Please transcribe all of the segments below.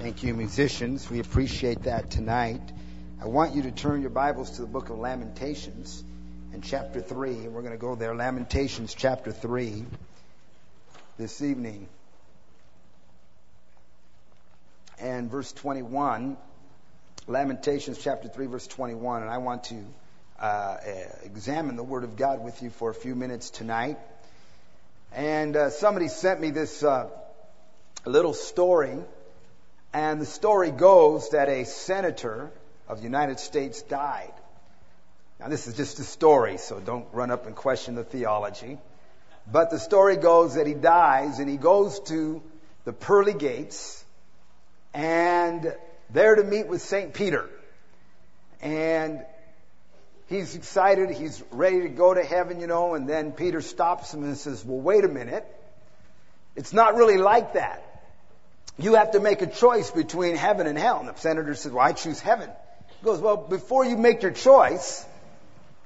Thank you, musicians. We appreciate that tonight. I want you to turn your Bibles to the book of Lamentations and chapter 3. And we're going to go there. Lamentations chapter 3 this evening. And verse 21. Lamentations chapter 3, verse 21. And I want to uh, examine the Word of God with you for a few minutes tonight. And uh, somebody sent me this uh, little story. And the story goes that a senator of the United States died. Now, this is just a story, so don't run up and question the theology. But the story goes that he dies and he goes to the pearly gates and there to meet with St. Peter. And he's excited, he's ready to go to heaven, you know, and then Peter stops him and says, Well, wait a minute. It's not really like that you have to make a choice between heaven and hell. And the senator says, well, I choose heaven. He goes, well, before you make your choice,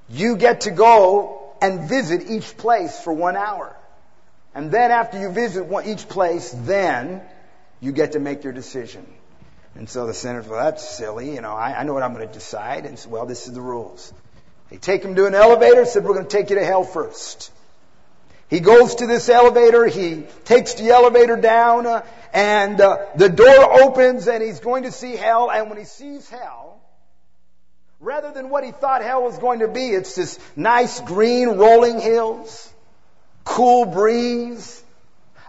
you get to go and visit each place for one hour. And then after you visit one, each place, then you get to make your decision. And so the senator, well, that's silly. You know, I, I know what I'm going to decide. And so, well, this is the rules. They take him to an elevator, said, we're going to take you to hell first. He goes to this elevator, he takes the elevator down, uh, and uh, the door opens and he's going to see hell, and when he sees hell, rather than what he thought hell was going to be, it's this nice green rolling hills, cool breeze.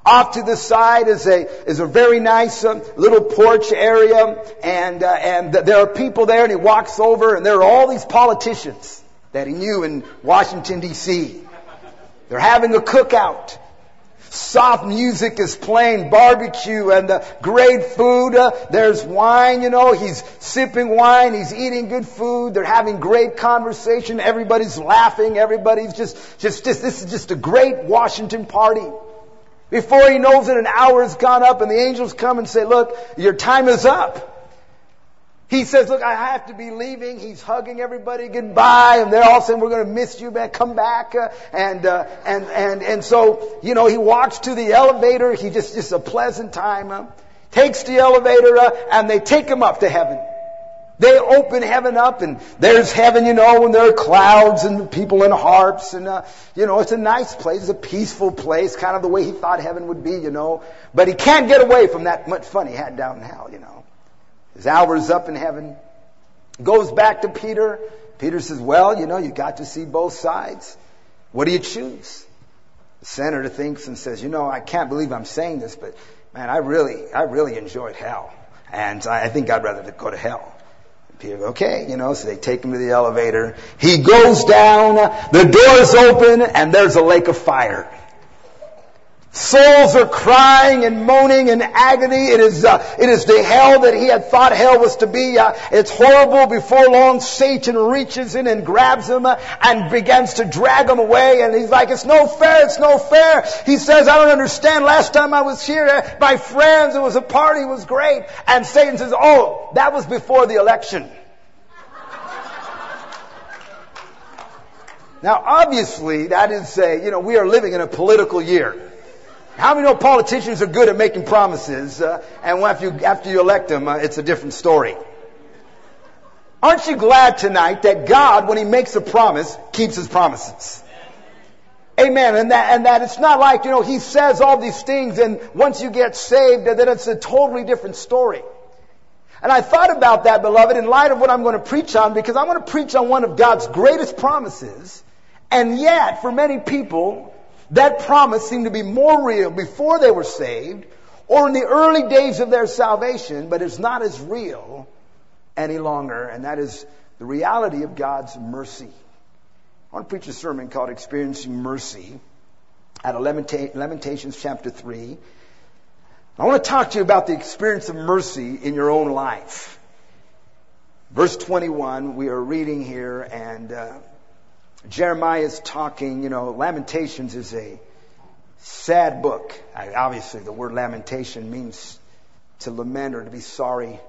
Off to the side is a is a very nice uh, little porch area, and uh, and there are people there. And he walks over, and there are all these politicians that he knew in Washington D.C. They're having a cookout. Soft music is playing, barbecue and uh, great food. Uh, there's wine, you know, he's sipping wine, he's eating good food, they're having great conversation, everybody's laughing, everybody's just, just, just, this is just a great Washington party. Before he knows it, an hour has gone up and the angels come and say, look, your time is up. He says, look, I have to be leaving. He's hugging everybody goodbye, and they're all saying, we're going to miss you, man. Come back. Uh, and, uh, and, and, and so, you know, he walks to the elevator. He just, just a pleasant time. Uh, takes the elevator, uh, and they take him up to heaven. They open heaven up and there's heaven, you know, and there are clouds and people in harps and, uh, you know, it's a nice place. It's a peaceful place, kind of the way he thought heaven would be, you know. But he can't get away from that much fun he had down in hell, you know. His hour's up in heaven. Goes back to Peter. Peter says, well, you know, you got to see both sides. What do you choose? The senator thinks and says, you know, I can't believe I'm saying this, but man, I really, I really enjoyed hell. And I think I'd rather go to hell. Peter, okay, you know, so they take him to the elevator. He goes down, the doors open, and there's a lake of fire. Souls are crying and moaning in agony. It is, uh, it is the hell that he had thought hell was to be. Uh, it's horrible. Before long, Satan reaches in and grabs him uh, and begins to drag him away. And he's like, it's no fair. It's no fair. He says, I don't understand. Last time I was here, uh, my friends, it was a party. It was great. And Satan says, oh, that was before the election. Now, obviously, that is a, you know, we are living in a political year. How many know politicians are good at making promises, uh, and after you, after you elect them, uh, it's a different story? Aren't you glad tonight that God, when He makes a promise, keeps His promises? Amen. And that, and that it's not like, you know, He says all these things and once you get saved, then it's a totally different story. And I thought about that, beloved, in light of what I'm going to preach on, because I'm going to preach on one of God's greatest promises. And yet, for many people, that promise seemed to be more real before they were saved or in the early days of their salvation, but it's not as real any longer, and that is the reality of God's mercy. I want to preach a sermon called Experiencing Mercy out of Lamentations chapter 3. I want to talk to you about the experience of mercy in your own life. Verse 21, we are reading here, and uh, Jeremiah is talking, you know, Lamentations is a sad book. I, obviously, the word lamentation means to lament or to be sorry.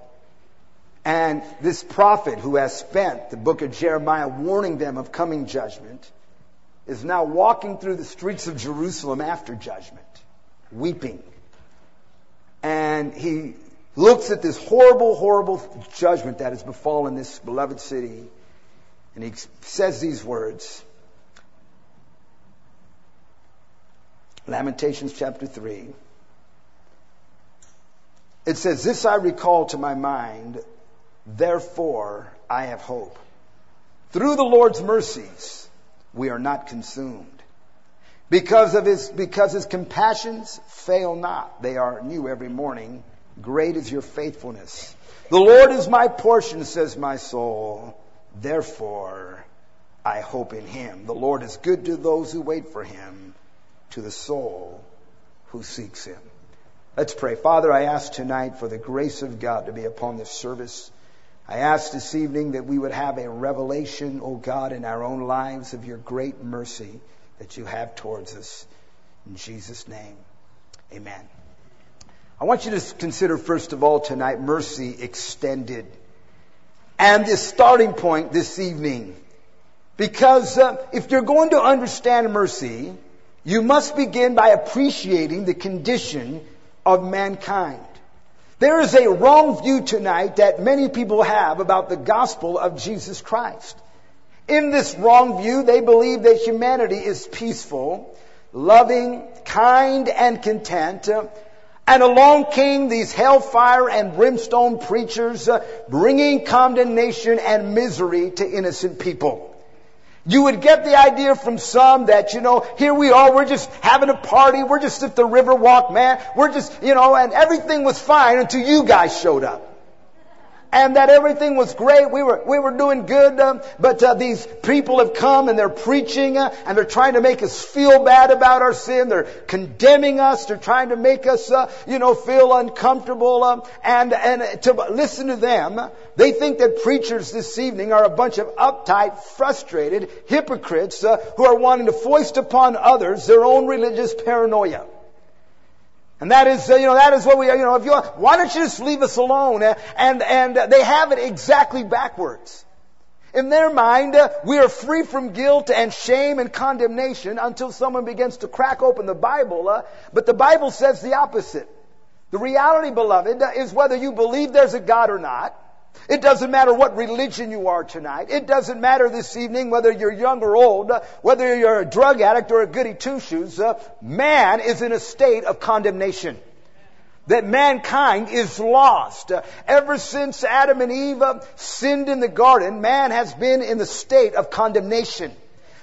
And this prophet who has spent the book of Jeremiah warning them of coming judgment is now walking through the streets of Jerusalem after judgment, weeping. And he looks at this horrible, horrible judgment that has befallen this beloved city, and he says these words. Lamentations chapter 3. It says, This I recall to my mind, therefore I have hope. Through the Lord's mercies, we are not consumed. Because of his, because his compassions fail not. They are new every morning. Great is your faithfulness. The Lord is my portion, says my soul. Therefore, I hope in him. The Lord is good to those who wait for him, to the soul who seeks him. Let's pray. Father, I ask tonight for the grace of God to be upon this service. I ask this evening that we would have a revelation, O God, in our own lives of your great mercy that you have towards us. In Jesus' name, amen. I want you to consider, first of all, tonight, mercy extended. And the starting point this evening. Because uh, if you're going to understand mercy, you must begin by appreciating the condition of mankind. There is a wrong view tonight that many people have about the gospel of Jesus Christ. In this wrong view, they believe that humanity is peaceful, loving, kind, and content. And along came these hellfire and brimstone preachers uh, bringing condemnation and misery to innocent people. You would get the idea from some that, you know, here we are, we're just having a party, we're just at the Riverwalk, man, we're just, you know, and everything was fine until you guys showed up and that everything was great. We were we were doing good, um, but uh, these people have come and they're preaching uh, and they're trying to make us feel bad about our sin. They're condemning us. They're trying to make us, uh, you know, feel uncomfortable. Um, and and to listen to them, they think that preachers this evening are a bunch of uptight, frustrated hypocrites uh, who are wanting to foist upon others their own religious paranoia. And that is, uh, you know, that is what we, you know, if you, why don't you just leave us alone? Uh, and, and they have it exactly backwards. In their mind, uh, we are free from guilt and shame and condemnation until someone begins to crack open the Bible. Uh, but the Bible says the opposite. The reality, beloved, is whether you believe there's a God or not, it doesn't matter what religion you are tonight. It doesn't matter this evening whether you're young or old, whether you're a drug addict or a goody two shoes. Uh, man is in a state of condemnation. That mankind is lost. Uh, ever since Adam and Eve uh, sinned in the garden, man has been in the state of condemnation.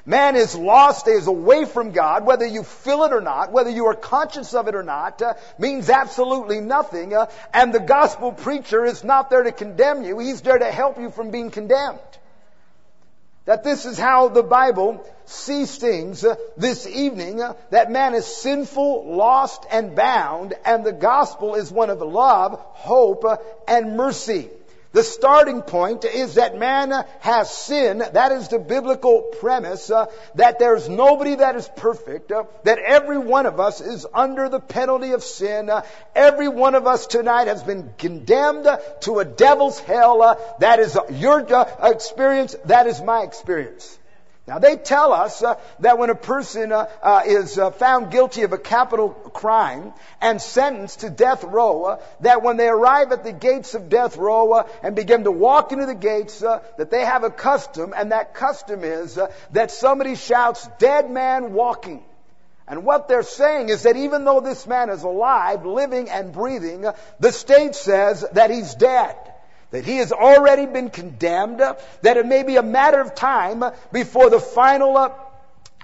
Man is lost, is away from God, whether you feel it or not, whether you are conscious of it or not, uh, means absolutely nothing. Uh, and the gospel preacher is not there to condemn you, he's there to help you from being condemned. That this is how the Bible sees things uh, this evening, uh, that man is sinful, lost, and bound, and the gospel is one of love, hope, uh, and mercy. The starting point is that man has sin. That is the biblical premise. Uh, that there's nobody that is perfect. Uh, that every one of us is under the penalty of sin. Uh, every one of us tonight has been condemned to a devil's hell. Uh, that is your uh, experience. That is my experience. Now they tell us uh, that when a person uh, uh, is uh, found guilty of a capital crime and sentenced to death row, uh, that when they arrive at the gates of death row uh, and begin to walk into the gates, that they have a custom, and that custom is that somebody shouts, "Dead man walking." And what they're saying is that even though this man is alive, living and breathing, the state says that he's dead that he has already been condemned, that it may be a matter of time before the final uh,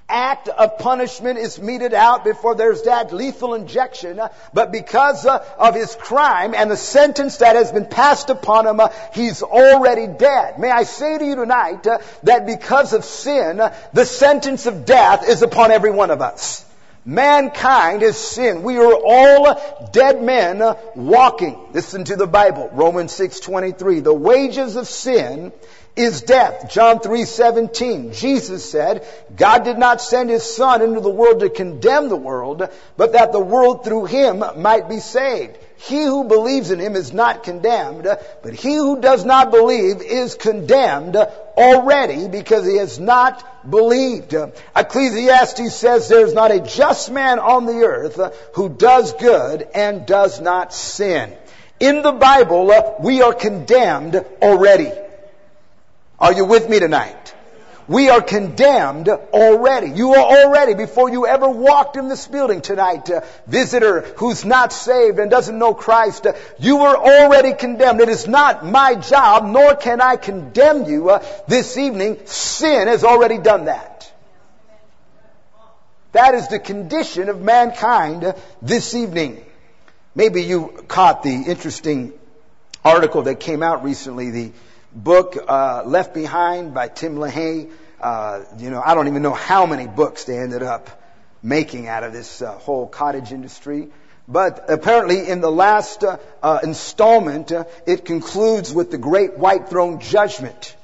act of punishment is meted out before there's that lethal injection. But because uh, of his crime and the sentence that has been passed upon him, uh, he's already dead. May I say to you tonight that because of sin, the sentence of death is upon every one of us. Mankind has sinned. We are all dead men walking. Listen to the Bible. Romans 6:23. The wages of sin is death. John 3:17. Jesus said, God did not send his son into the world to condemn the world, but that the world through him might be saved. He who believes in him is not condemned, but he who does not believe is condemned already because he has not believed. Ecclesiastes says there's not a just man on the earth who does good and does not sin. In the Bible, we are condemned already. Are you with me tonight? We are condemned already. You are already, before you ever walked in this building tonight, uh, visitor who's not saved and doesn't know Christ, uh, you were already condemned. It is not my job, nor can I condemn you uh, this evening. Sin has already done that. That is the condition of mankind this evening. Maybe you caught the interesting article that came out recently, the book uh, Left Behind by Tim LaHaye. Uh, you know, I don't even know how many books they ended up making out of this uh, whole cottage industry. But apparently, in the last uh, uh, installment, uh, it concludes with the Great White Throne Judgment.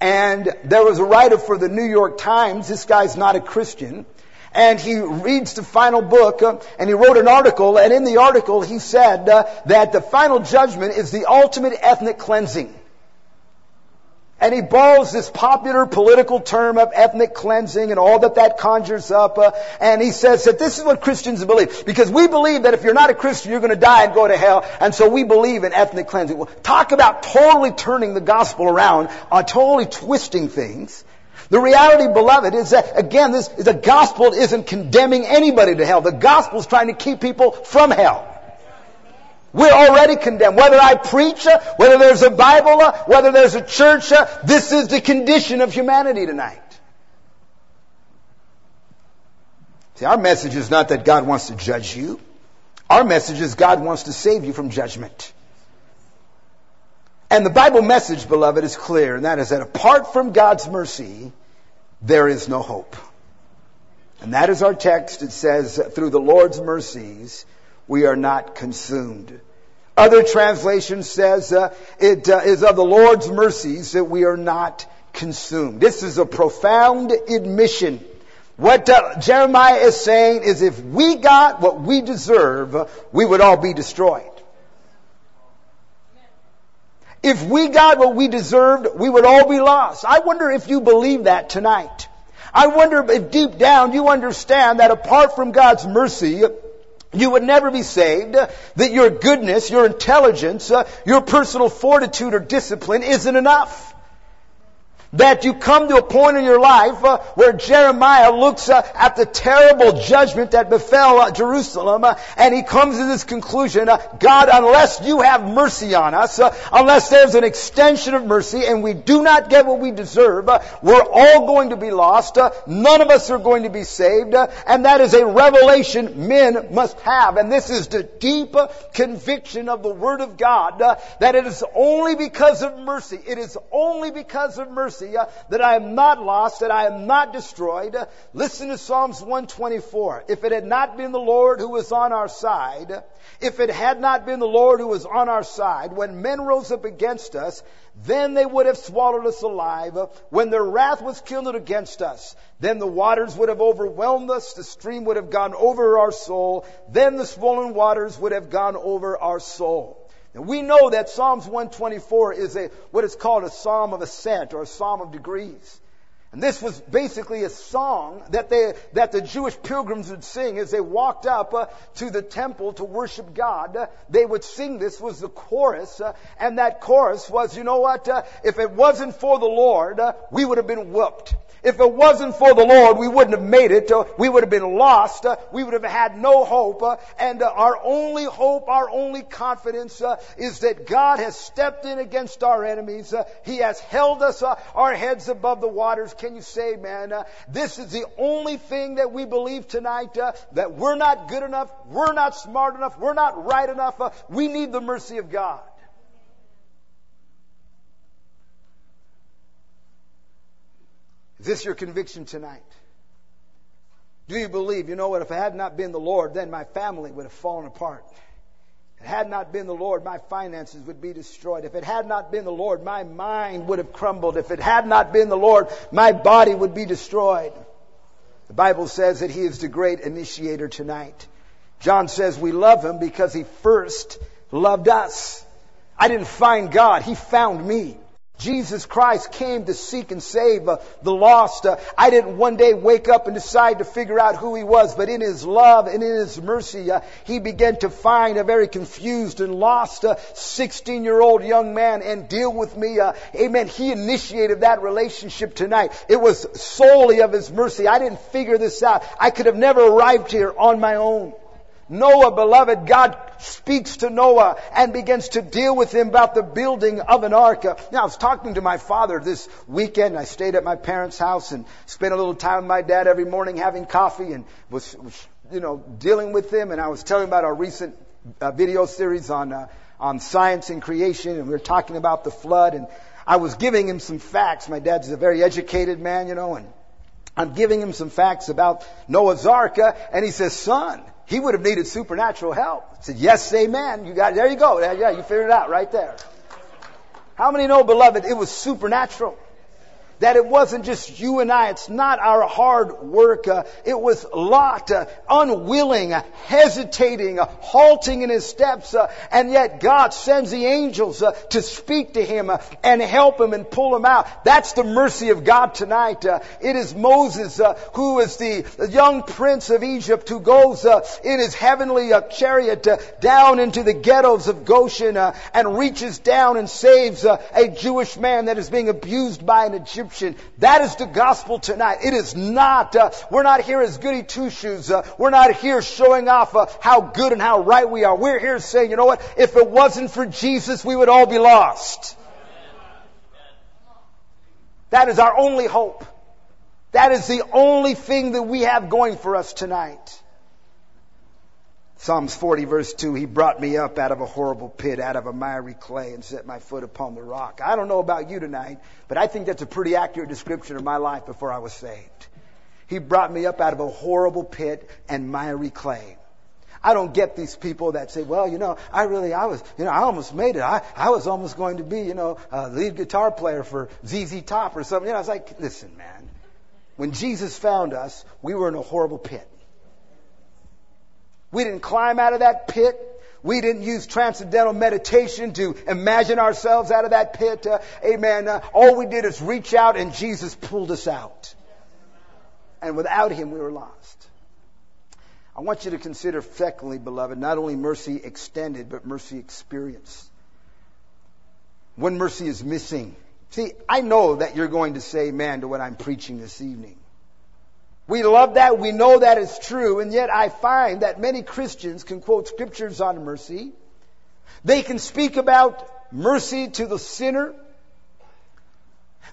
And there was a writer for the New York Times. This guy's not a Christian. And he reads the final book, and he wrote an article, and in the article he said that the final judgment is the ultimate ethnic cleansing. And he borrows this popular political term of ethnic cleansing and all that that conjures up. Uh, and he says that this is what Christians believe. Because we believe that if you're not a Christian, you're going to die and go to hell. And so we believe in ethnic cleansing. Well, talk about totally turning the gospel around, uh, totally twisting things. The reality, beloved, is that, again, this, is the gospel isn't condemning anybody to hell. The gospel is trying to keep people from hell. We're already condemned. Whether I preach, uh, whether there's a Bible, uh, whether there's a church, uh, this is the condition of humanity tonight. See, our message is not that God wants to judge you. Our message is God wants to save you from judgment. And the Bible message, beloved, is clear, and that is that apart from God's mercy, there is no hope. And that is our text. It says, through the Lord's mercies, we are not consumed. Other translation says uh, it uh, is of the Lord's mercies that we are not consumed. This is a profound admission. What uh, Jeremiah is saying is if we got what we deserve, we would all be destroyed. If we got what we deserved, we would all be lost. I wonder if you believe that tonight. I wonder if deep down you understand that apart from God's mercy, you would never be saved, that your goodness, your intelligence, uh, your personal fortitude or discipline isn't enough that you come to a point in your life uh, where Jeremiah looks uh, at the terrible judgment that befell uh, Jerusalem uh, and he comes to this conclusion, uh, God, unless you have mercy on us, uh, unless there's an extension of mercy and we do not get what we deserve, we're all going to be lost. none of us are going to be saved. and that is a revelation men must have. And this is the deep conviction of the Word of God that it is only because of mercy. It is only because of mercy mercy, that I am not lost, that I am not destroyed. Listen to Psalms 124. If it had not been the Lord who was on our side, if it had not been the Lord who was on our side, when men rose up against us, then they would have swallowed us alive. When their wrath was kindled against us, then the waters would have overwhelmed us, the stream would have gone over our soul, then the swollen waters would have gone over our soul. And we know that Psalms 124 is a, what is called a psalm of ascent or a psalm of degrees. And this was basically a song that they, that the Jewish pilgrims would sing as they walked up uh, to the temple to worship God. Uh, they would sing this was the chorus, uh, and that chorus was, you know what, uh, if it wasn't for the Lord, uh, we would have been whooped. If it wasn't for the Lord, we wouldn't have made it. Uh, we would have been lost. We would have had no hope. And our only hope, our only confidence is that God has stepped in against our enemies. He has held us, our heads above the waters. Can you say, man, uh, this is the only thing that we believe tonight, uh, that we're not good enough, we're not smart enough, we're not right enough. Uh, we need the mercy of God. Is this your conviction tonight? Do you believe, you know what, if it had not been the Lord, then my family would have fallen apart. It had not been the Lord, my finances would be destroyed. If it had not been the Lord, my mind would have crumbled. If it had not been the Lord, my body would be destroyed. The Bible says that He is the great initiator tonight. John says we love Him because He first loved us. I didn't find God, He found me. Jesus Christ came to seek and save uh, the lost. Uh, I didn't one day wake up and decide to figure out who he was, but in his love and in his mercy, uh, he began to find a very confused and lost 16 year old young man and deal with me. Uh, amen. He initiated that relationship tonight. It was solely of his mercy. I didn't figure this out. I could have never arrived here on my own. Noah, beloved, God speaks to Noah and begins to deal with him about the building of an ark. Now, I was talking to my father this weekend. I stayed at my parents' house and spent a little time with my dad every morning having coffee and was, was you know, dealing with him. And I was telling him about our recent uh, video series on, uh, on science and creation. And we were talking about the flood. And I was giving him some facts. My dad's a very educated man, you know, and I'm giving him some facts about Noah's Ark. Uh, and he says, son, he would have needed supernatural help. I said, yes, amen. You got, there you go. Yeah, you figured it out right there. How many know, beloved, it was supernatural? That it wasn't just you and I. It's not our hard work. Uh, it was Lot, uh, unwilling, uh, hesitating, uh, halting in his steps, uh, and yet God sends the angels uh, to speak to him and help him and pull him out. That's the mercy of God tonight. it is Moses who is the young prince of Egypt who goes in his heavenly chariot down into the ghettos of Goshen and reaches down and saves a Jewish man that is being abused by an Egyptian that is the gospel tonight. It is not, uh, we're not here as goody two shoes. Uh, we're not here showing off uh, how good and how right we are. We're here saying, you know what? If it wasn't for Jesus, we would all be lost. That is our only hope. That is the only thing that we have going for us tonight. Psalms 40 verse 2, He brought me up out of a horrible pit, out of a miry clay, and set my foot upon the rock. I don't know about you tonight, but I think that's a pretty accurate description of my life before I was saved. He brought me up out of a horrible pit and miry clay. I don't get these people that say, well, you know, I really, I was, you know, I almost made it. I, I was almost going to be, you know, a lead guitar player for ZZ Top or something. You know, I was like, listen, man. When Jesus found us, we were in a horrible pit. We didn't climb out of that pit. We didn't use transcendental meditation to imagine ourselves out of that pit. Uh, amen. Uh, all we did is reach out and Jesus pulled us out. And without Him, we were lost. I want you to consider, secondly, beloved, not only mercy extended, but mercy experienced. When mercy is missing. See, I know that you're going to say amen to what I'm preaching this evening. We love that. We know that is true. And yet I find that many Christians can quote scriptures on mercy. They can speak about mercy to the sinner.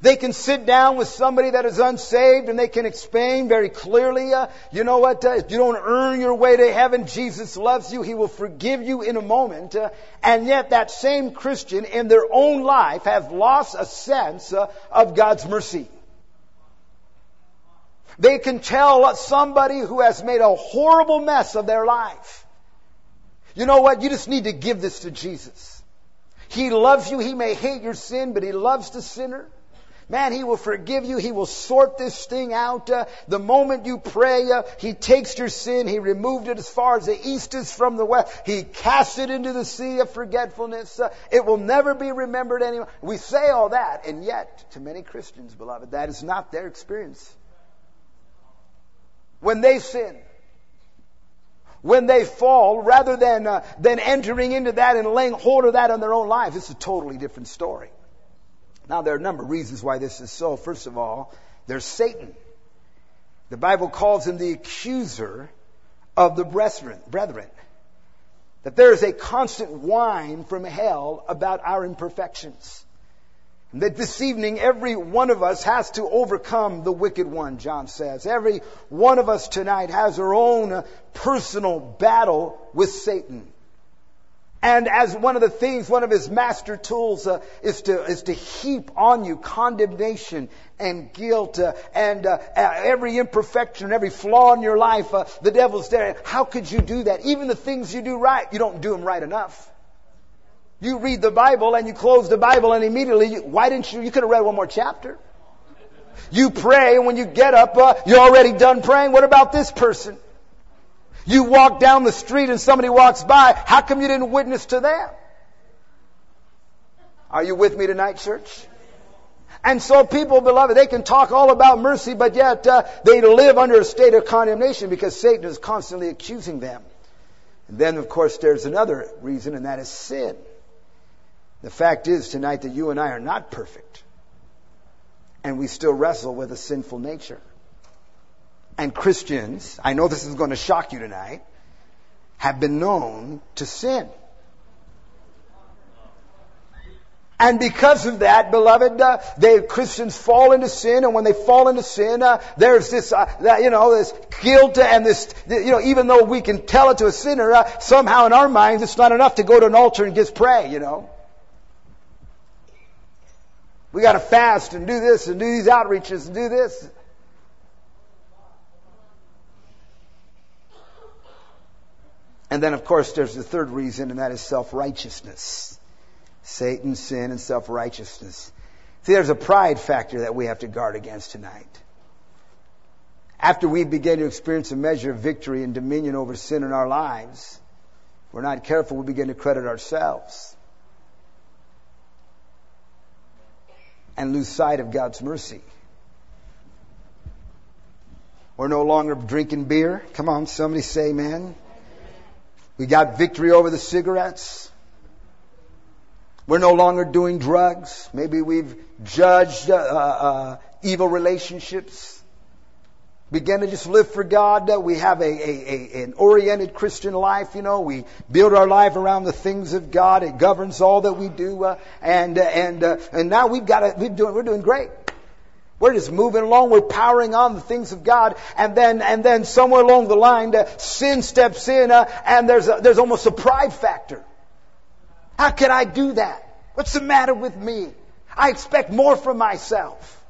They can sit down with somebody that is unsaved and they can explain very clearly, uh, you know what, uh, you don't earn your way to heaven. Jesus loves you. He will forgive you in a moment. Uh, and yet that same Christian in their own life has lost a sense uh, of God's mercy. They can tell somebody who has made a horrible mess of their life. You know what? You just need to give this to Jesus. He loves you. He may hate your sin, but He loves the sinner. Man, He will forgive you. He will sort this thing out. Uh, the moment you pray, uh, He takes your sin. He removed it as far as the east is from the west. He casts it into the sea of forgetfulness. Uh, it will never be remembered anymore. We say all that, and yet, to many Christians, beloved, that is not their experience when they sin, when they fall, rather than, uh, than entering into that and laying hold of that in their own lives, it's a totally different story. Now, there are a number of reasons why this is so. First of all, there's Satan. The Bible calls him the accuser of the brethren. brethren. That there is a constant whine from hell about our imperfections that this evening every one of us has to overcome the wicked one, John says. Every one of us tonight has our own personal battle with Satan. And as one of the things, one of his master tools uh, is to is to heap on you condemnation and guilt uh, and uh, every imperfection, and every flaw in your life. Uh, the devil's there. How could you do that? Even the things you do right, you don't do them right enough. You read the Bible and you close the Bible and immediately, why didn't you, you could have read one more chapter. You pray and when you get up, uh, you're already done praying. What about this person? You walk down the street and somebody walks by. How come you didn't witness to them? Are you with me tonight, church? And so people, beloved, they can talk all about mercy, but yet uh, they live under a state of condemnation because Satan is constantly accusing them. And then, of course, there's another reason, and that is sin. The fact is tonight that you and I are not perfect. And we still wrestle with a sinful nature. And Christians, I know this is going to shock you tonight, have been known to sin. And because of that, beloved, uh, they Christians fall into sin, and when they fall into sin, uh, there's this, uh, that, you know, this guilt and this, you know, even though we can tell it to a sinner, uh, somehow in our minds it's not enough to go to an altar and just pray, you know. We got to fast and do this and do these outreaches and do this. And then, of course, there's the third reason, and that is self-righteousness. Satan, sin, and self-righteousness. See, there's a pride factor that we have to guard against tonight. After we begin to experience a measure of victory and dominion over sin in our lives, we're not careful, we begin to credit ourselves and lose sight of God's mercy. We're no longer drinking beer. Come on, somebody say amen. We got victory over the cigarettes. We're no longer doing drugs. Maybe we've judged uh, uh, evil relationships. Begin to just live for God. Uh, we have a, a, a, an oriented Christian life. You know, we build our life around the things of God. It governs all that we do, uh, and uh, and uh, and now we've got it. We're doing we're doing great. We're just moving along. We're powering on the things of God, and then and then somewhere along the line, sin steps in, and there's a, there's almost a pride factor. How can I do that? What's the matter with me? I expect more from myself.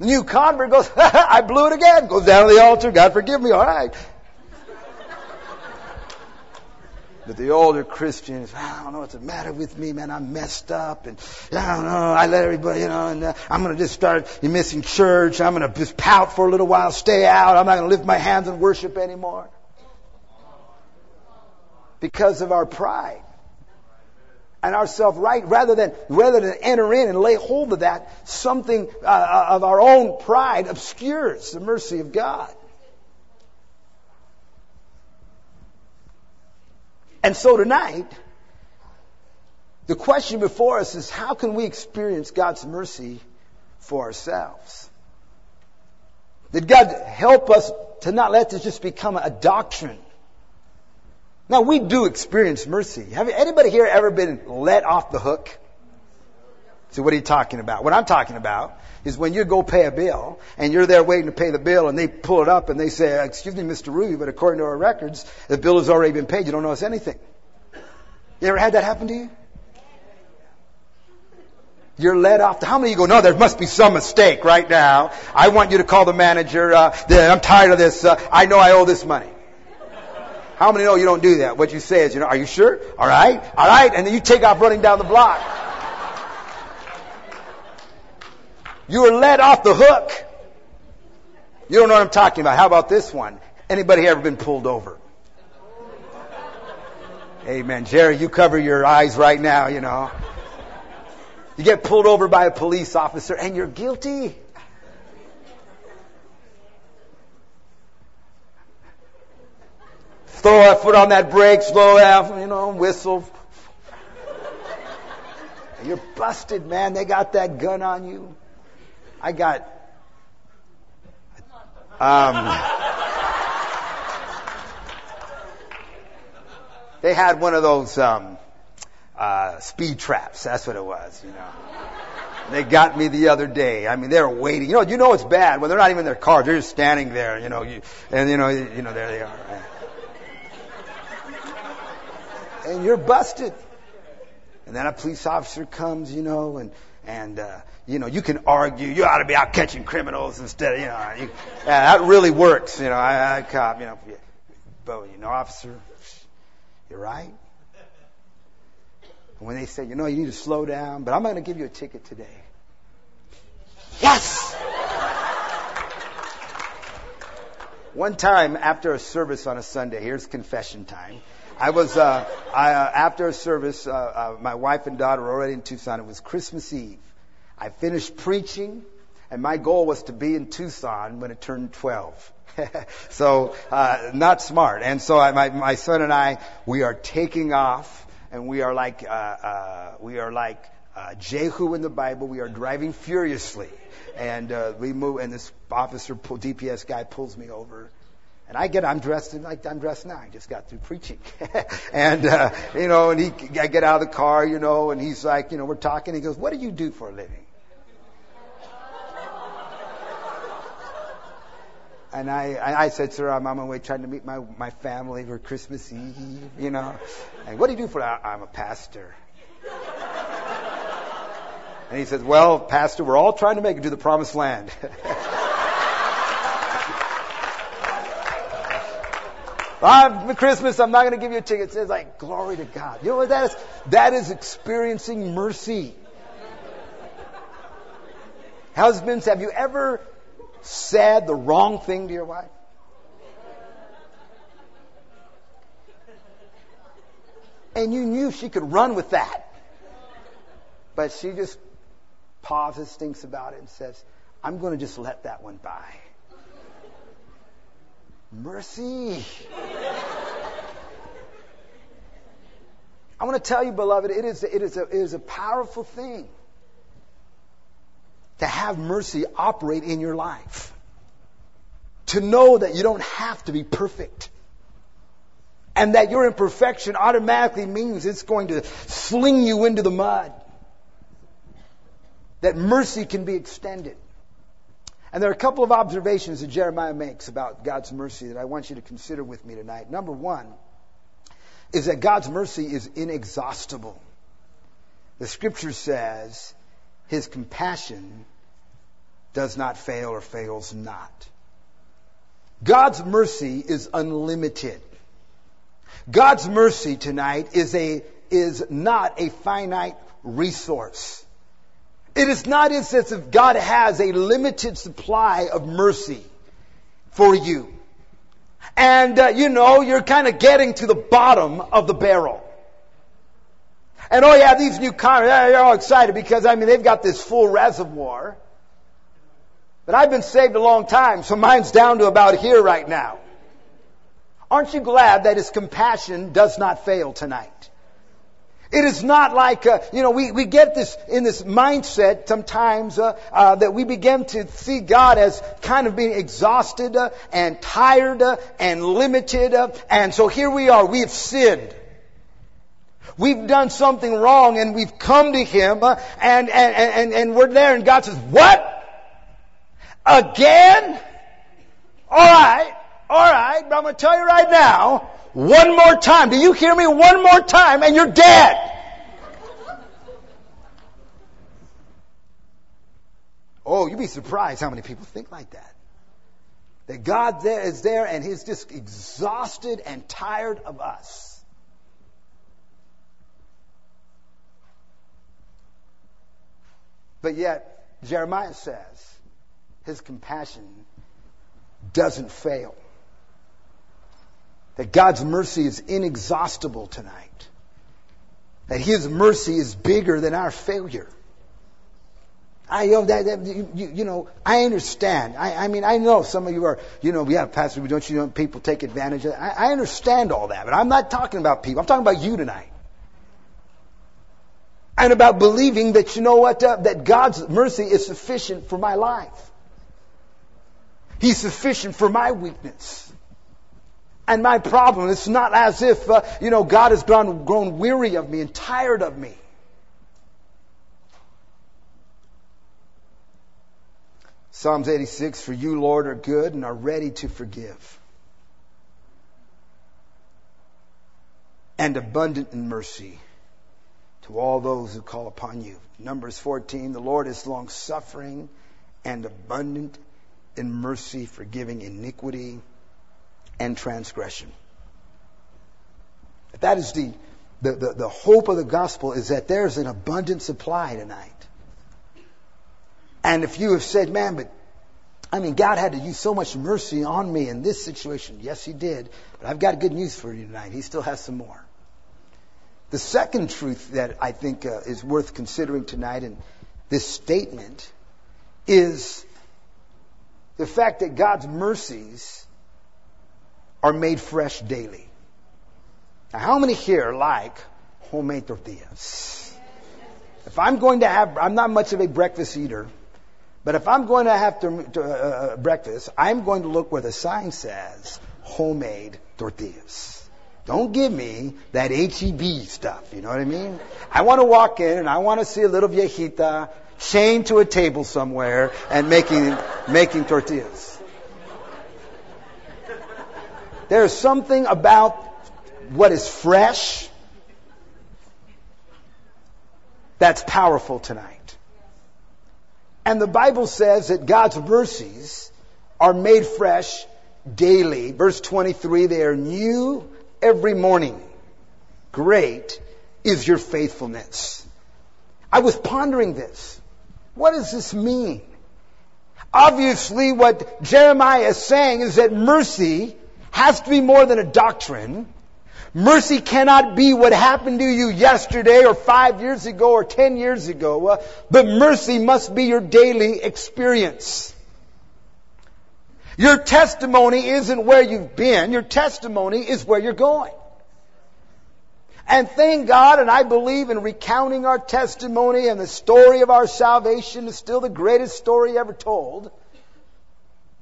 The new convert goes, I blew it again. Goes down to the altar. God forgive me. All right. But the older Christians, I don't know what's the matter with me, man. I'm messed up, and I don't know. I let everybody, you know, and uh, I'm going to just start missing church. I'm going to just pout for a little while, stay out. I'm not going to lift my hands and worship anymore because of our pride and our self right rather than rather than enter in and lay hold of that something uh, uh, of our own pride obscures the mercy of God. And so tonight the question before us is how can we experience God's mercy for ourselves? Did God help us to not let this just become a doctrine now we do experience mercy. Have anybody here ever been let off the hook? So what are you talking about? What I'm talking about is when you go pay a bill and you're there waiting to pay the bill and they pull it up and they say, excuse me, Mr. Rubi, but according to our records, the bill has already been paid. You don't owe us anything. You ever had that happen to you? You're let off. The, how many of you go, no, there must be some mistake right now. I want you to call the manager. Uh, I'm tired of this. Uh, I know I owe this money. How many know you don't do that? What you say is, you know, are you sure? All right, all right, and then you take off running down the block. You were let off the hook. You don't know what I'm talking about. How about this one? Anybody ever been pulled over? Amen. Jerry, you cover your eyes right now, you know. You get pulled over by a police officer and you're guilty. Throw a foot on that brake, slow down, you know, whistle. You're busted, man. They got that gun on you. I got. Um, they had one of those um, uh, speed traps. That's what it was, you know. They got me the other day. I mean, they're waiting. You know, you know it's bad when they're not even in their car. They're just standing there, you know. You, and you know, you know, there they are and you're busted. And then a police officer comes, you know, and and uh, you know you can argue you ought to be out catching criminals instead. Of, you know, you, yeah, that really works. You know, I, I cop, you know, but you know, officer, you're right. And when they say, you know, you need to slow down, but I'm going to give you a ticket today. Yes. One time after a service on a Sunday, here's confession time. I was uh, I, uh, after a service. Uh, uh, my wife and daughter were already in Tucson. It was Christmas Eve. I finished preaching, and my goal was to be in Tucson when it turned 12. so uh, not smart. And so I, my my son and I we are taking off, and we are like uh, uh, we are like Jehu in the Bible. We are driving furiously, and we move. And this officer, DPS guy, pulls me over. And I get, I'm dressed like I'm dressed now. I just got through preaching. and, uh, you know, and he, I get out of the car, you know, and he's like, you know, we're talking. He goes, what do you do for a living? And I, I said, sir, I'm on my way trying to meet my, my family for Christmas Eve, you know. And what do you do for, I'm a pastor. And he says, well, pastor, we're all trying to make it to the promised land. I'm Christmas, I'm not going to give you a ticket. It says like, glory to God. You know what that is? That is experiencing mercy. Husbands, have you ever said the wrong thing to your wife? And you knew she could run with that. But she just pauses, thinks about it, and says, I'm going to just let that one by. Mercy. I want to tell you, beloved, it is, it, is a, it is a powerful thing to have mercy operate in your life. To know that you don't have to be perfect. And that your imperfection automatically means it's going to sling you into the mud. That mercy can be extended. And there are a couple of observations that Jeremiah makes about God's mercy that I want you to consider with me tonight. Number one is that God's mercy is inexhaustible. The scripture says his compassion does not fail or fails not. God's mercy is unlimited. God's mercy tonight is a, is not a finite resource. It is not if God has a limited supply of mercy for you. And, uh, you know, you're kind of getting to the bottom of the barrel. And oh yeah, these new cars, they're all excited because, I mean, they've got this full reservoir. But I've been saved a long time, so mine's down to about here right now. Aren't you glad that His compassion does not fail tonight? It is not like, uh, you know, we, we get this in this mindset sometimes uh, uh, that we begin to see God as kind of being exhausted uh, and tired uh, and limited. Uh, and so here we are, we have sinned. We've done something wrong and we've come to Him and, and, and, and we're there and God says, what? Again? Alright, alright, but I'm going to tell you right now, one more time. Do you hear me? One more time and you're dead. Oh, you'd be surprised how many people think like that. That God there is there and He's just exhausted and tired of us. But yet, Jeremiah says, His compassion doesn't fail that God's mercy is inexhaustible tonight. That His mercy is bigger than our failure. I, you know, that, that, you, you, know, I understand. I, I mean, I know some of you are, you know, yeah, Pastor, don't you know people take advantage of that? I, I understand all that, but I'm not talking about people. I'm talking about you tonight. And about believing that, you know what, uh, that God's mercy is sufficient for my life. He's sufficient for my weakness and my problem. It's not as if, uh, you know, God has grown, grown weary of me and tired of me. Psalms 86, for you, Lord, are good and are ready to forgive. And abundant in mercy to all those who call upon you. Numbers 14, the Lord is long suffering and abundant in mercy, forgiving iniquity and transgression. That is the, the, the, the hope of the gospel is that there's an abundant supply tonight. And if you have said, man, but I mean, God had to use so much mercy on me in this situation. Yes, He did. But I've got good news for you tonight. He still has some more. The second truth that I think uh, is worth considering tonight in this statement is the fact that God's mercies are made fresh daily. Now, how many here like homemade tortillas? If I'm going to have, I'm not much of a breakfast eater. But if I'm going to have to, to uh, uh, breakfast, I'm going to look where the sign says homemade tortillas. Don't give me that HEB stuff. You know what I mean? I want to walk in and I want to see a little viejita chained to a table somewhere and making making tortillas. There's something about what is fresh that's powerful tonight. And the Bible says that God's mercies are made fresh daily. Verse 23, they are new every morning. Great is your faithfulness. I was pondering this. What does this mean? Obviously, what Jeremiah is saying is that mercy has to be more than a doctrine. Mercy cannot be what happened to you yesterday or five years ago or ten years ago, uh, but mercy must be your daily experience. Your testimony isn't where you've been, your testimony is where you're going. And thank God, and I believe in recounting our testimony and the story of our salvation is still the greatest story ever told.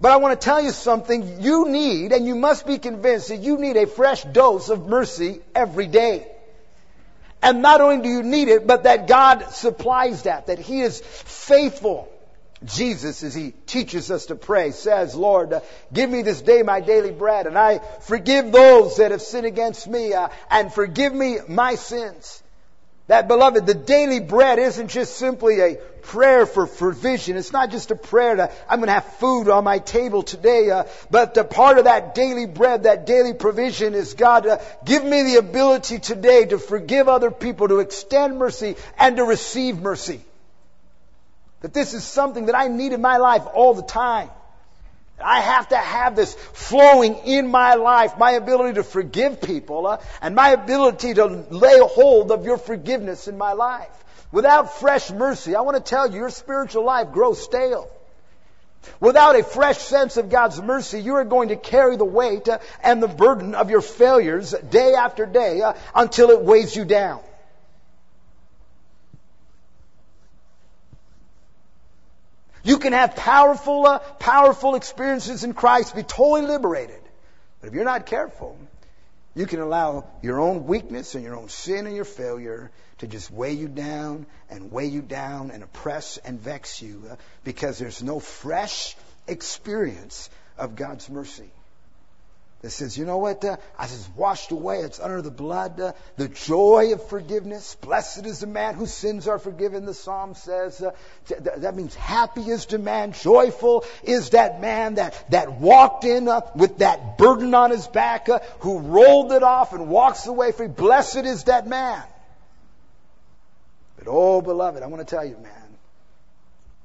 But I want to tell you something. You need, and you must be convinced that you need a fresh dose of mercy every day. And not only do you need it, but that God supplies that, that He is faithful. Jesus, as He teaches us to pray, says, Lord, uh, give me this day my daily bread, and I forgive those that have sinned against me, uh, and forgive me my sins. That, beloved, the daily bread isn't just simply a prayer for provision. It's not just a prayer to, I'm going to have food on my table today, uh, but the part of that daily bread, that daily provision is God, uh, give me the ability today to forgive other people, to extend mercy, and to receive mercy. That this is something that I need in my life all the time. I have to have this flowing in my life, my ability to forgive people, uh, and my ability to lay hold of your forgiveness in my life. Without fresh mercy, I want to tell you, your spiritual life grows stale. Without a fresh sense of God's mercy, you are going to carry the weight uh, and the burden of your failures day after day uh, until it weighs you down. You can have powerful, uh, powerful experiences in Christ, be totally liberated. But if you're not careful, you can allow your own weakness and your own sin and your failure to just weigh you down and weigh you down and oppress and vex you uh, because there's no fresh experience of God's mercy that says, you know what? Uh, I was washed away. It's under the blood. Uh, the joy of forgiveness. Blessed is the man whose sins are forgiven, the psalm says. Uh, th- that means happy is the man. Joyful is that man that, that walked in uh, with that burden on his back, uh, who rolled it off and walks away free. Blessed is that man. But oh, beloved, I want to tell you, man,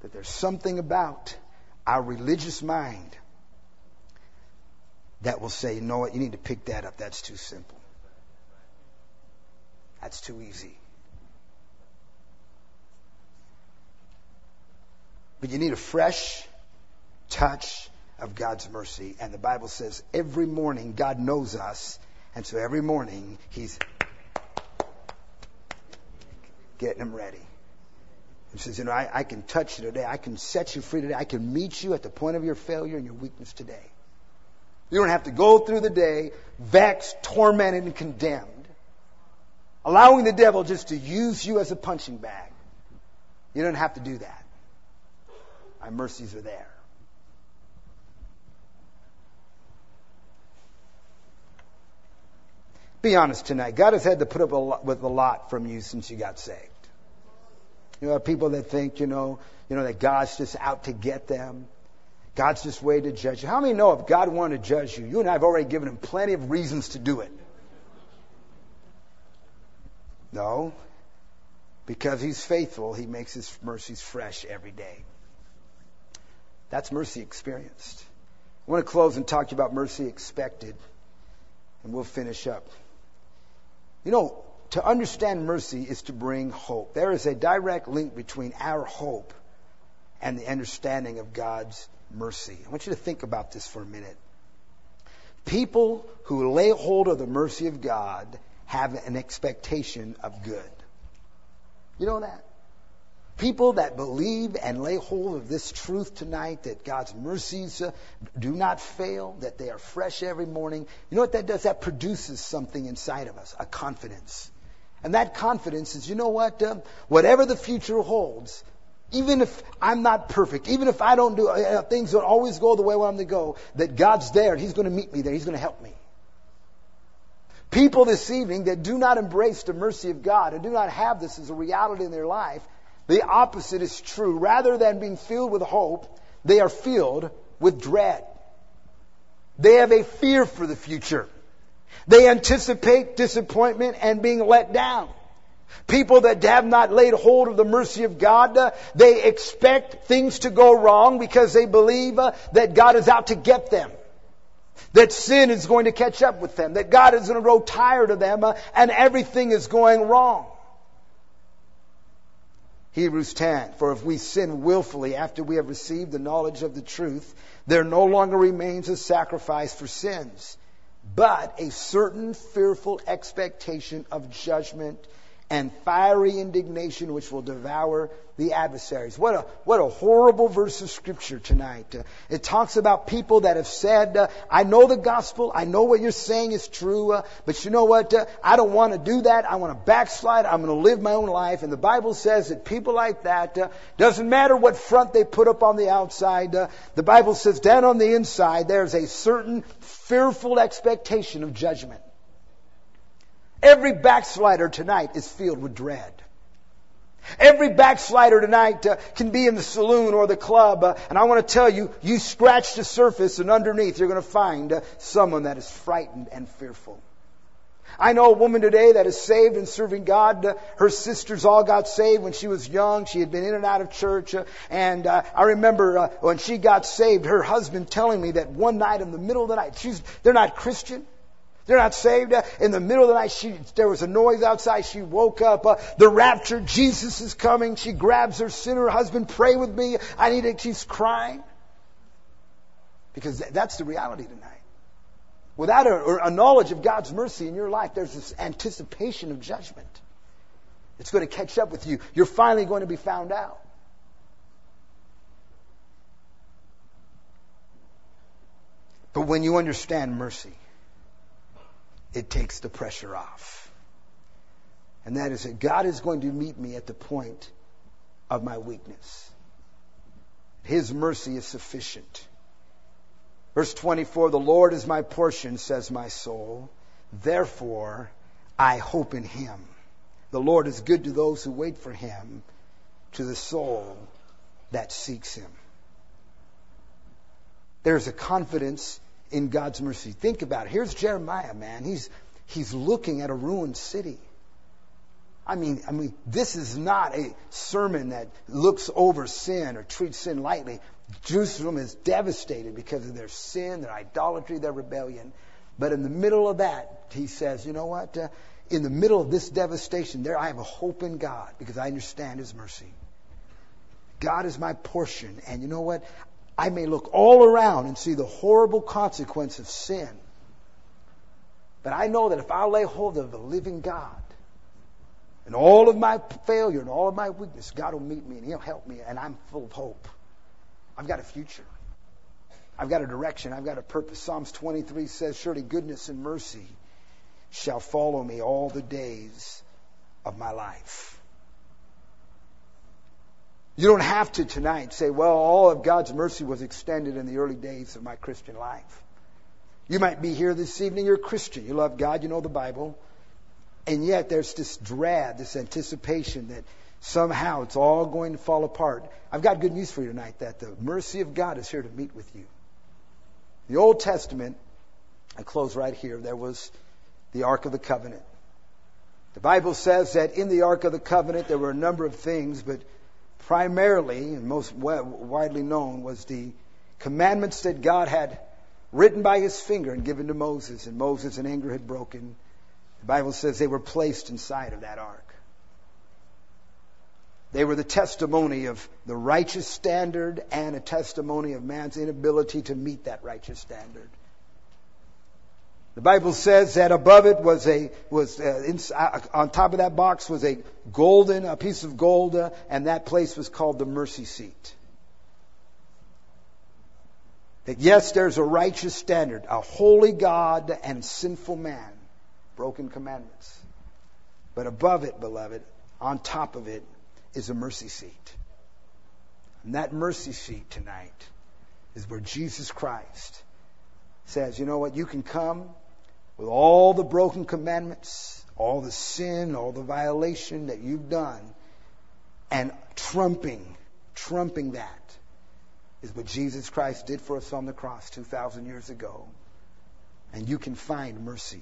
that there's something about our religious mind that will say, you know what, you need to pick that up. That's too simple. That's too easy. But you need a fresh touch of God's mercy. And the Bible says every morning God knows us. And so every morning He's getting them ready. He says, you know, I, I can touch you today. I can set you free today. I can meet you at the point of your failure and your weakness today. You don't have to go through the day vexed, tormented, and condemned, allowing the devil just to use you as a punching bag. You don't have to do that. My mercies are there. Be honest tonight. God has had to put up a lot, with a lot from you since you got saved. You know, people that think, you know, you know, that God's just out to get them. God's just way to judge you. How many know if God wanted to judge you, you and I have already given him plenty of reasons to do it? No. Because he's faithful, he makes his mercies fresh every day. That's mercy experienced. I want to close and talk to you about mercy expected, and we'll finish up. You know, to understand mercy is to bring hope. There is a direct link between our hope and the understanding of God's mercy. I want you to think about this for a minute. People who lay hold of the mercy of God have an expectation of good. You know that? People that believe and lay hold of this truth tonight that God's mercies uh, do not fail, that they are fresh every morning. You know what that does? That produces something inside of us, a confidence. And that confidence is, you know what? Uh, whatever the future holds, even if I'm not perfect, even if I don't do uh, things don't always go the way I want them to go, that God's there He's going to meet me there. He's going to help me. People this evening that do not embrace the mercy of God and do not have this as a reality in their life, the opposite is true. Rather than being filled with hope, they are filled with dread. They have a fear for the future. They anticipate disappointment and being let down. People that have not laid hold of the mercy of God, uh, they expect things to go wrong because they believe uh, that God is out to get them. That sin is going to catch up with them. That God is going to grow tired of them uh, and everything is going wrong. Hebrews 10, for if we sin willfully after we have received the knowledge of the truth, there no longer remains a sacrifice for sins, but a certain fearful expectation of judgment and fiery indignation which will devour the adversaries. What a, what a horrible verse of scripture tonight. Uh, it talks about people that have said, uh, I know the gospel, I know what you're saying is true, uh, but you know what? Uh, I don't want to do that. I want to backslide. I'm going to live my own life. And the Bible says that people like that, doesn't matter what front they put up on the outside, the Bible says down on the inside there's a certain fearful expectation of judgment. Every backslider tonight is filled with dread. Every backslider tonight uh, can be in the saloon or the club, uh, and I want to tell you, you scratch the surface, and underneath you're going to find uh, someone that is frightened and fearful. I know a woman today that is saved and serving God. Uh, her sisters all got saved when she was young. She had been in and out of church. Uh, and uh, I remember uh, when she got saved, her husband telling me that one night in the middle of the night, she's, they're not Christian. They're not saved. In the middle of the night, she, there was a noise outside. She woke up. Uh, the rapture, Jesus is coming. She grabs her sinner husband. Pray with me. I need it. She's crying. Because that's the reality tonight. Without a, a knowledge of God's mercy in your life, there's this anticipation of judgment. It's going to catch up with you. You're finally going to be found out. But when you understand mercy, it takes the pressure off. And that is that God is going to meet me at the point of my weakness. His mercy is sufficient. Verse 24, the Lord is my portion, says my soul. Therefore, I hope in him. The Lord is good to those who wait for him, to the soul that seeks him. There's a confidence in God's mercy. Think about it. Here's Jeremiah, man. He's, he's looking at a ruined city. I mean, I mean, this is not a sermon that looks over sin or treats sin lightly. Jerusalem is devastated because of their sin, their idolatry, their rebellion. But in the middle of that, he says, you know what? Uh, in the middle of this devastation, there I have a hope in God because I understand His mercy. God is my portion. And you know what? I may look all around and see the horrible consequence of sin. But I know that if I lay hold of the living God, and all of my failure and all of my weakness, God will meet me and He'll help me, and I'm full of hope. I've got a future. I've got a direction. I've got a purpose. Psalms 23 says, Surely goodness and mercy shall follow me all the days of my life. You don't have to tonight say, well, all of God's mercy was extended in the early days of my Christian life. You might be here this evening, you're a Christian, you love God, you know the Bible, and yet there's this dread, this anticipation that somehow it's all going to fall apart. I've got good news for you tonight that the mercy of God is here to meet with you. The Old Testament, I close right here, there was the Ark of the Covenant. The Bible says that in the Ark of the Covenant there were a number of things, but primarily and most widely known was the Commandments that God had written by his finger and given to Moses, and Moses in anger had broken. The Bible says they were placed inside of that ark. They were the testimony of the righteous standard and a testimony of man's inability to meet that righteous standard. The Bible says that above it was a was uh, in, uh, on top of that box was a golden a piece of gold, uh, and that place was called the mercy seat. That yes, there's a righteous standard, a holy God and sinful man, broken commandments. But above it, beloved, on top of it, is a mercy seat. And that mercy seat tonight is where Jesus Christ says, you know what, you can come with all the broken commandments, all the sin, all the violation that you've done, and trumping, trumping that is what Jesus Christ did for us on the cross 2,000 years ago. And you can find mercy.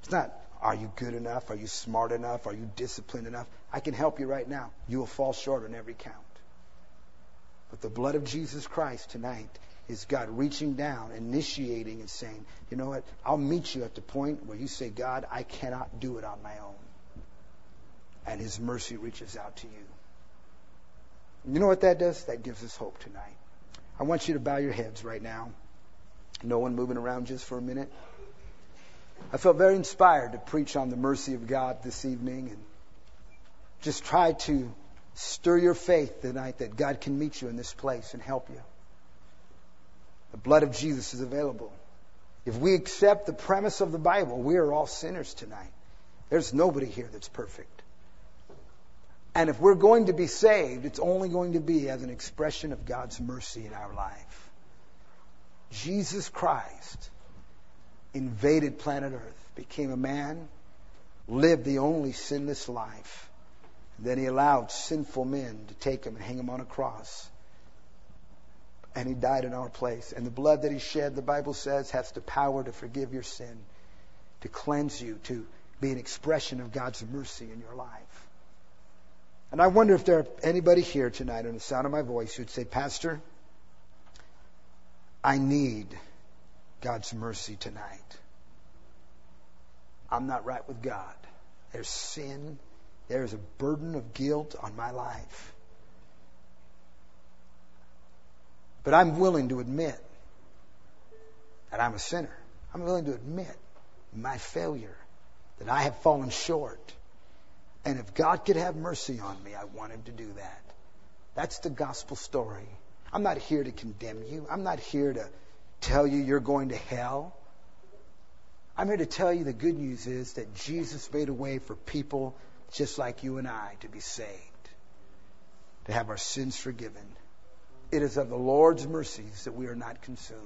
It's not, are you good enough? Are you smart enough? Are you disciplined enough? I can help you right now. You will fall short on every count. But the blood of Jesus Christ tonight is God reaching down, initiating, and saying, you know what? I'll meet you at the point where you say, God, I cannot do it on my own. And His mercy reaches out to you. You know what that does? That gives us hope tonight. I want you to bow your heads right now. No one moving around just for a minute. I felt very inspired to preach on the mercy of God this evening and just try to stir your faith tonight that God can meet you in this place and help you. The blood of Jesus is available. If we accept the premise of the Bible, we are all sinners tonight. There's nobody here that's perfect. And if we're going to be saved, it's only going to be as an expression of God's mercy in our life. Jesus Christ invaded planet Earth, became a man, lived the only sinless life. Then he allowed sinful men to take him and hang him on a cross. And he died in our place. And the blood that he shed, the Bible says, has the power to forgive your sin, to cleanse you, to be an expression of God's mercy in your life. And I wonder if there are anybody here tonight on the sound of my voice who'd say, Pastor, I need God's mercy tonight. I'm not right with God. There's sin. There's a burden of guilt on my life. But I'm willing to admit that I'm a sinner. I'm willing to admit my failure, that I have fallen short. And if God could have mercy on me, I want Him to do that. That's the gospel story. I'm not here to condemn you. I'm not here to tell you you're going to hell. I'm here to tell you the good news is that Jesus made a way for people just like you and I to be saved, to have our sins forgiven. It is of the Lord's mercies that we are not consumed.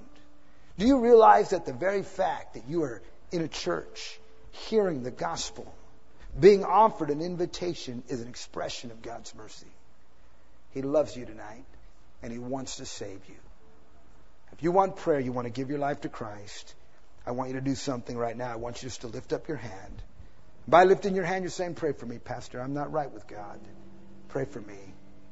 Do you realize that the very fact that you are in a church hearing the gospel, being offered an invitation, is an expression of God's mercy? He loves you tonight, and He wants to save you. If you want prayer, you want to give your life to Christ, I want you to do something right now. I want you just to lift up your hand. By lifting your hand, you're saying, Pray for me, Pastor. I'm not right with God. Pray for me.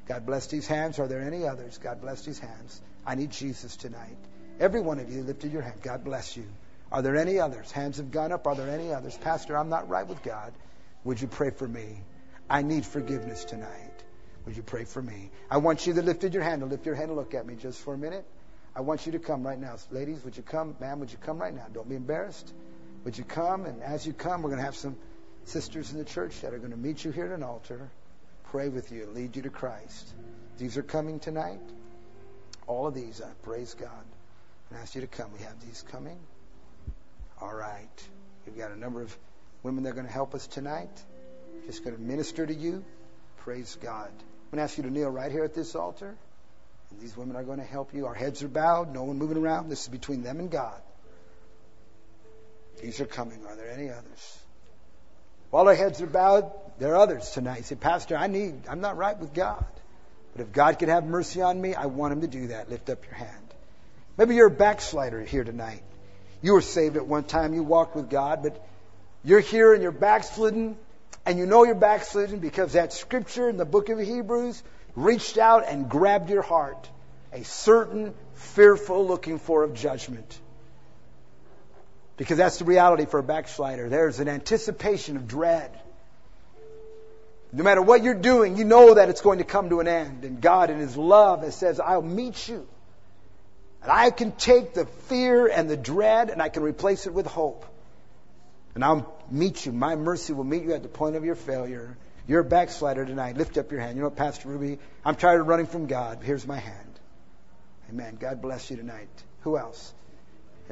God bless these hands. Are there any others? God bless these hands. I need Jesus tonight. Every one of you lifted your hand. God bless you. Are there any others? Hands have gone up. Are there any others? Pastor, I'm not right with God. Would you pray for me? I need forgiveness tonight. Would you pray for me? I want you that lifted your hand to lift your hand and look at me just for a minute. I want you to come right now. Ladies, would you come? Ma'am, would you come right now? Don't be embarrassed. Would you come? And as you come, we're going to have some sisters in the church that are going to meet you here at an altar, pray with you, lead you to Christ. These are coming tonight. All of these, I praise God. And ask you to come. We have these coming. All right. We've got a number of women that are going to help us tonight. Just going to minister to you. Praise God. I'm going to ask you to kneel right here at this altar. And These women are going to help you. Our heads are bowed, no one moving around. This is between them and God. These are coming. Are there any others? While our heads are bowed, there are others tonight. Say, Pastor, I need, I'm not right with God. But if God can have mercy on me, I want Him to do that. Lift up your hand. Maybe you're a backslider here tonight. You were saved at one time, you walked with God, but you're here and you're backslidden, and you know you're backslidden because that scripture in the book of Hebrews reached out and grabbed your heart. a certain fearful looking for of judgment. Because that's the reality for a backslider. There's an anticipation of dread. No matter what you're doing, you know that it's going to come to an end. And God, in His love, says, I'll meet you. And I can take the fear and the dread and I can replace it with hope. And I'll meet you. My mercy will meet you at the point of your failure. You're a backslider tonight. Lift up your hand. You know Pastor Rubi? I'm tired of running from God. Here's my hand. Amen. God bless you tonight. Who else?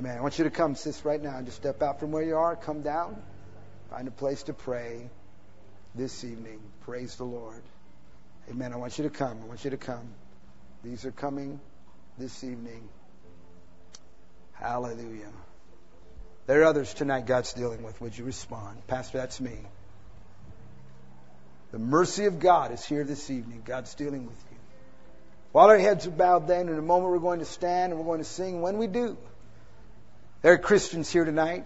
Amen. I want you to come, sis, right now. And just step out from where you are. Come down. Find a place to pray this evening. Praise the Lord. Amen. I want you to come. I want you to come. These are coming this evening. Hallelujah. There are others tonight God's dealing with. Would you respond? Pastor, that's me. The mercy of God is here this evening. God's dealing with you. While our heads are bowed, then, in a moment we're going to stand and we're going to sing. When we do, there are Christians here tonight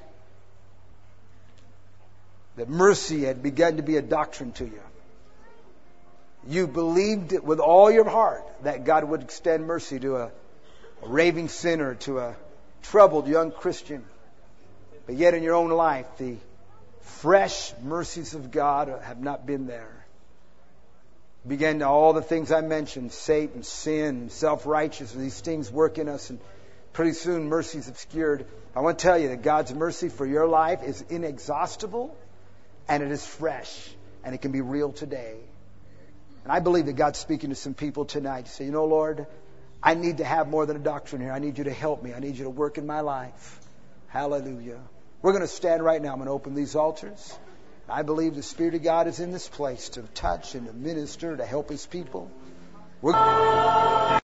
that mercy had begun to be a doctrine to you. You believed with all your heart that God would extend mercy to a, a raving sinner, to a troubled young Christian. But yet in your own life, the fresh mercies of God have not been there. Began to all the things I mentioned, Satan, sin, self-righteousness, these things work in us and pretty soon mercy's obscured. I want to tell you that God's mercy for your life is inexhaustible and it is fresh and it can be real today. And I believe that God's speaking to some people tonight to say, you know, Lord, I need to have more than a doctrine here. I need you to help me. I need you to work in my life. Hallelujah. We're going to stand right now. I'm going to open these altars. I believe the Spirit of God is in this place to touch and to minister, to help His people. We're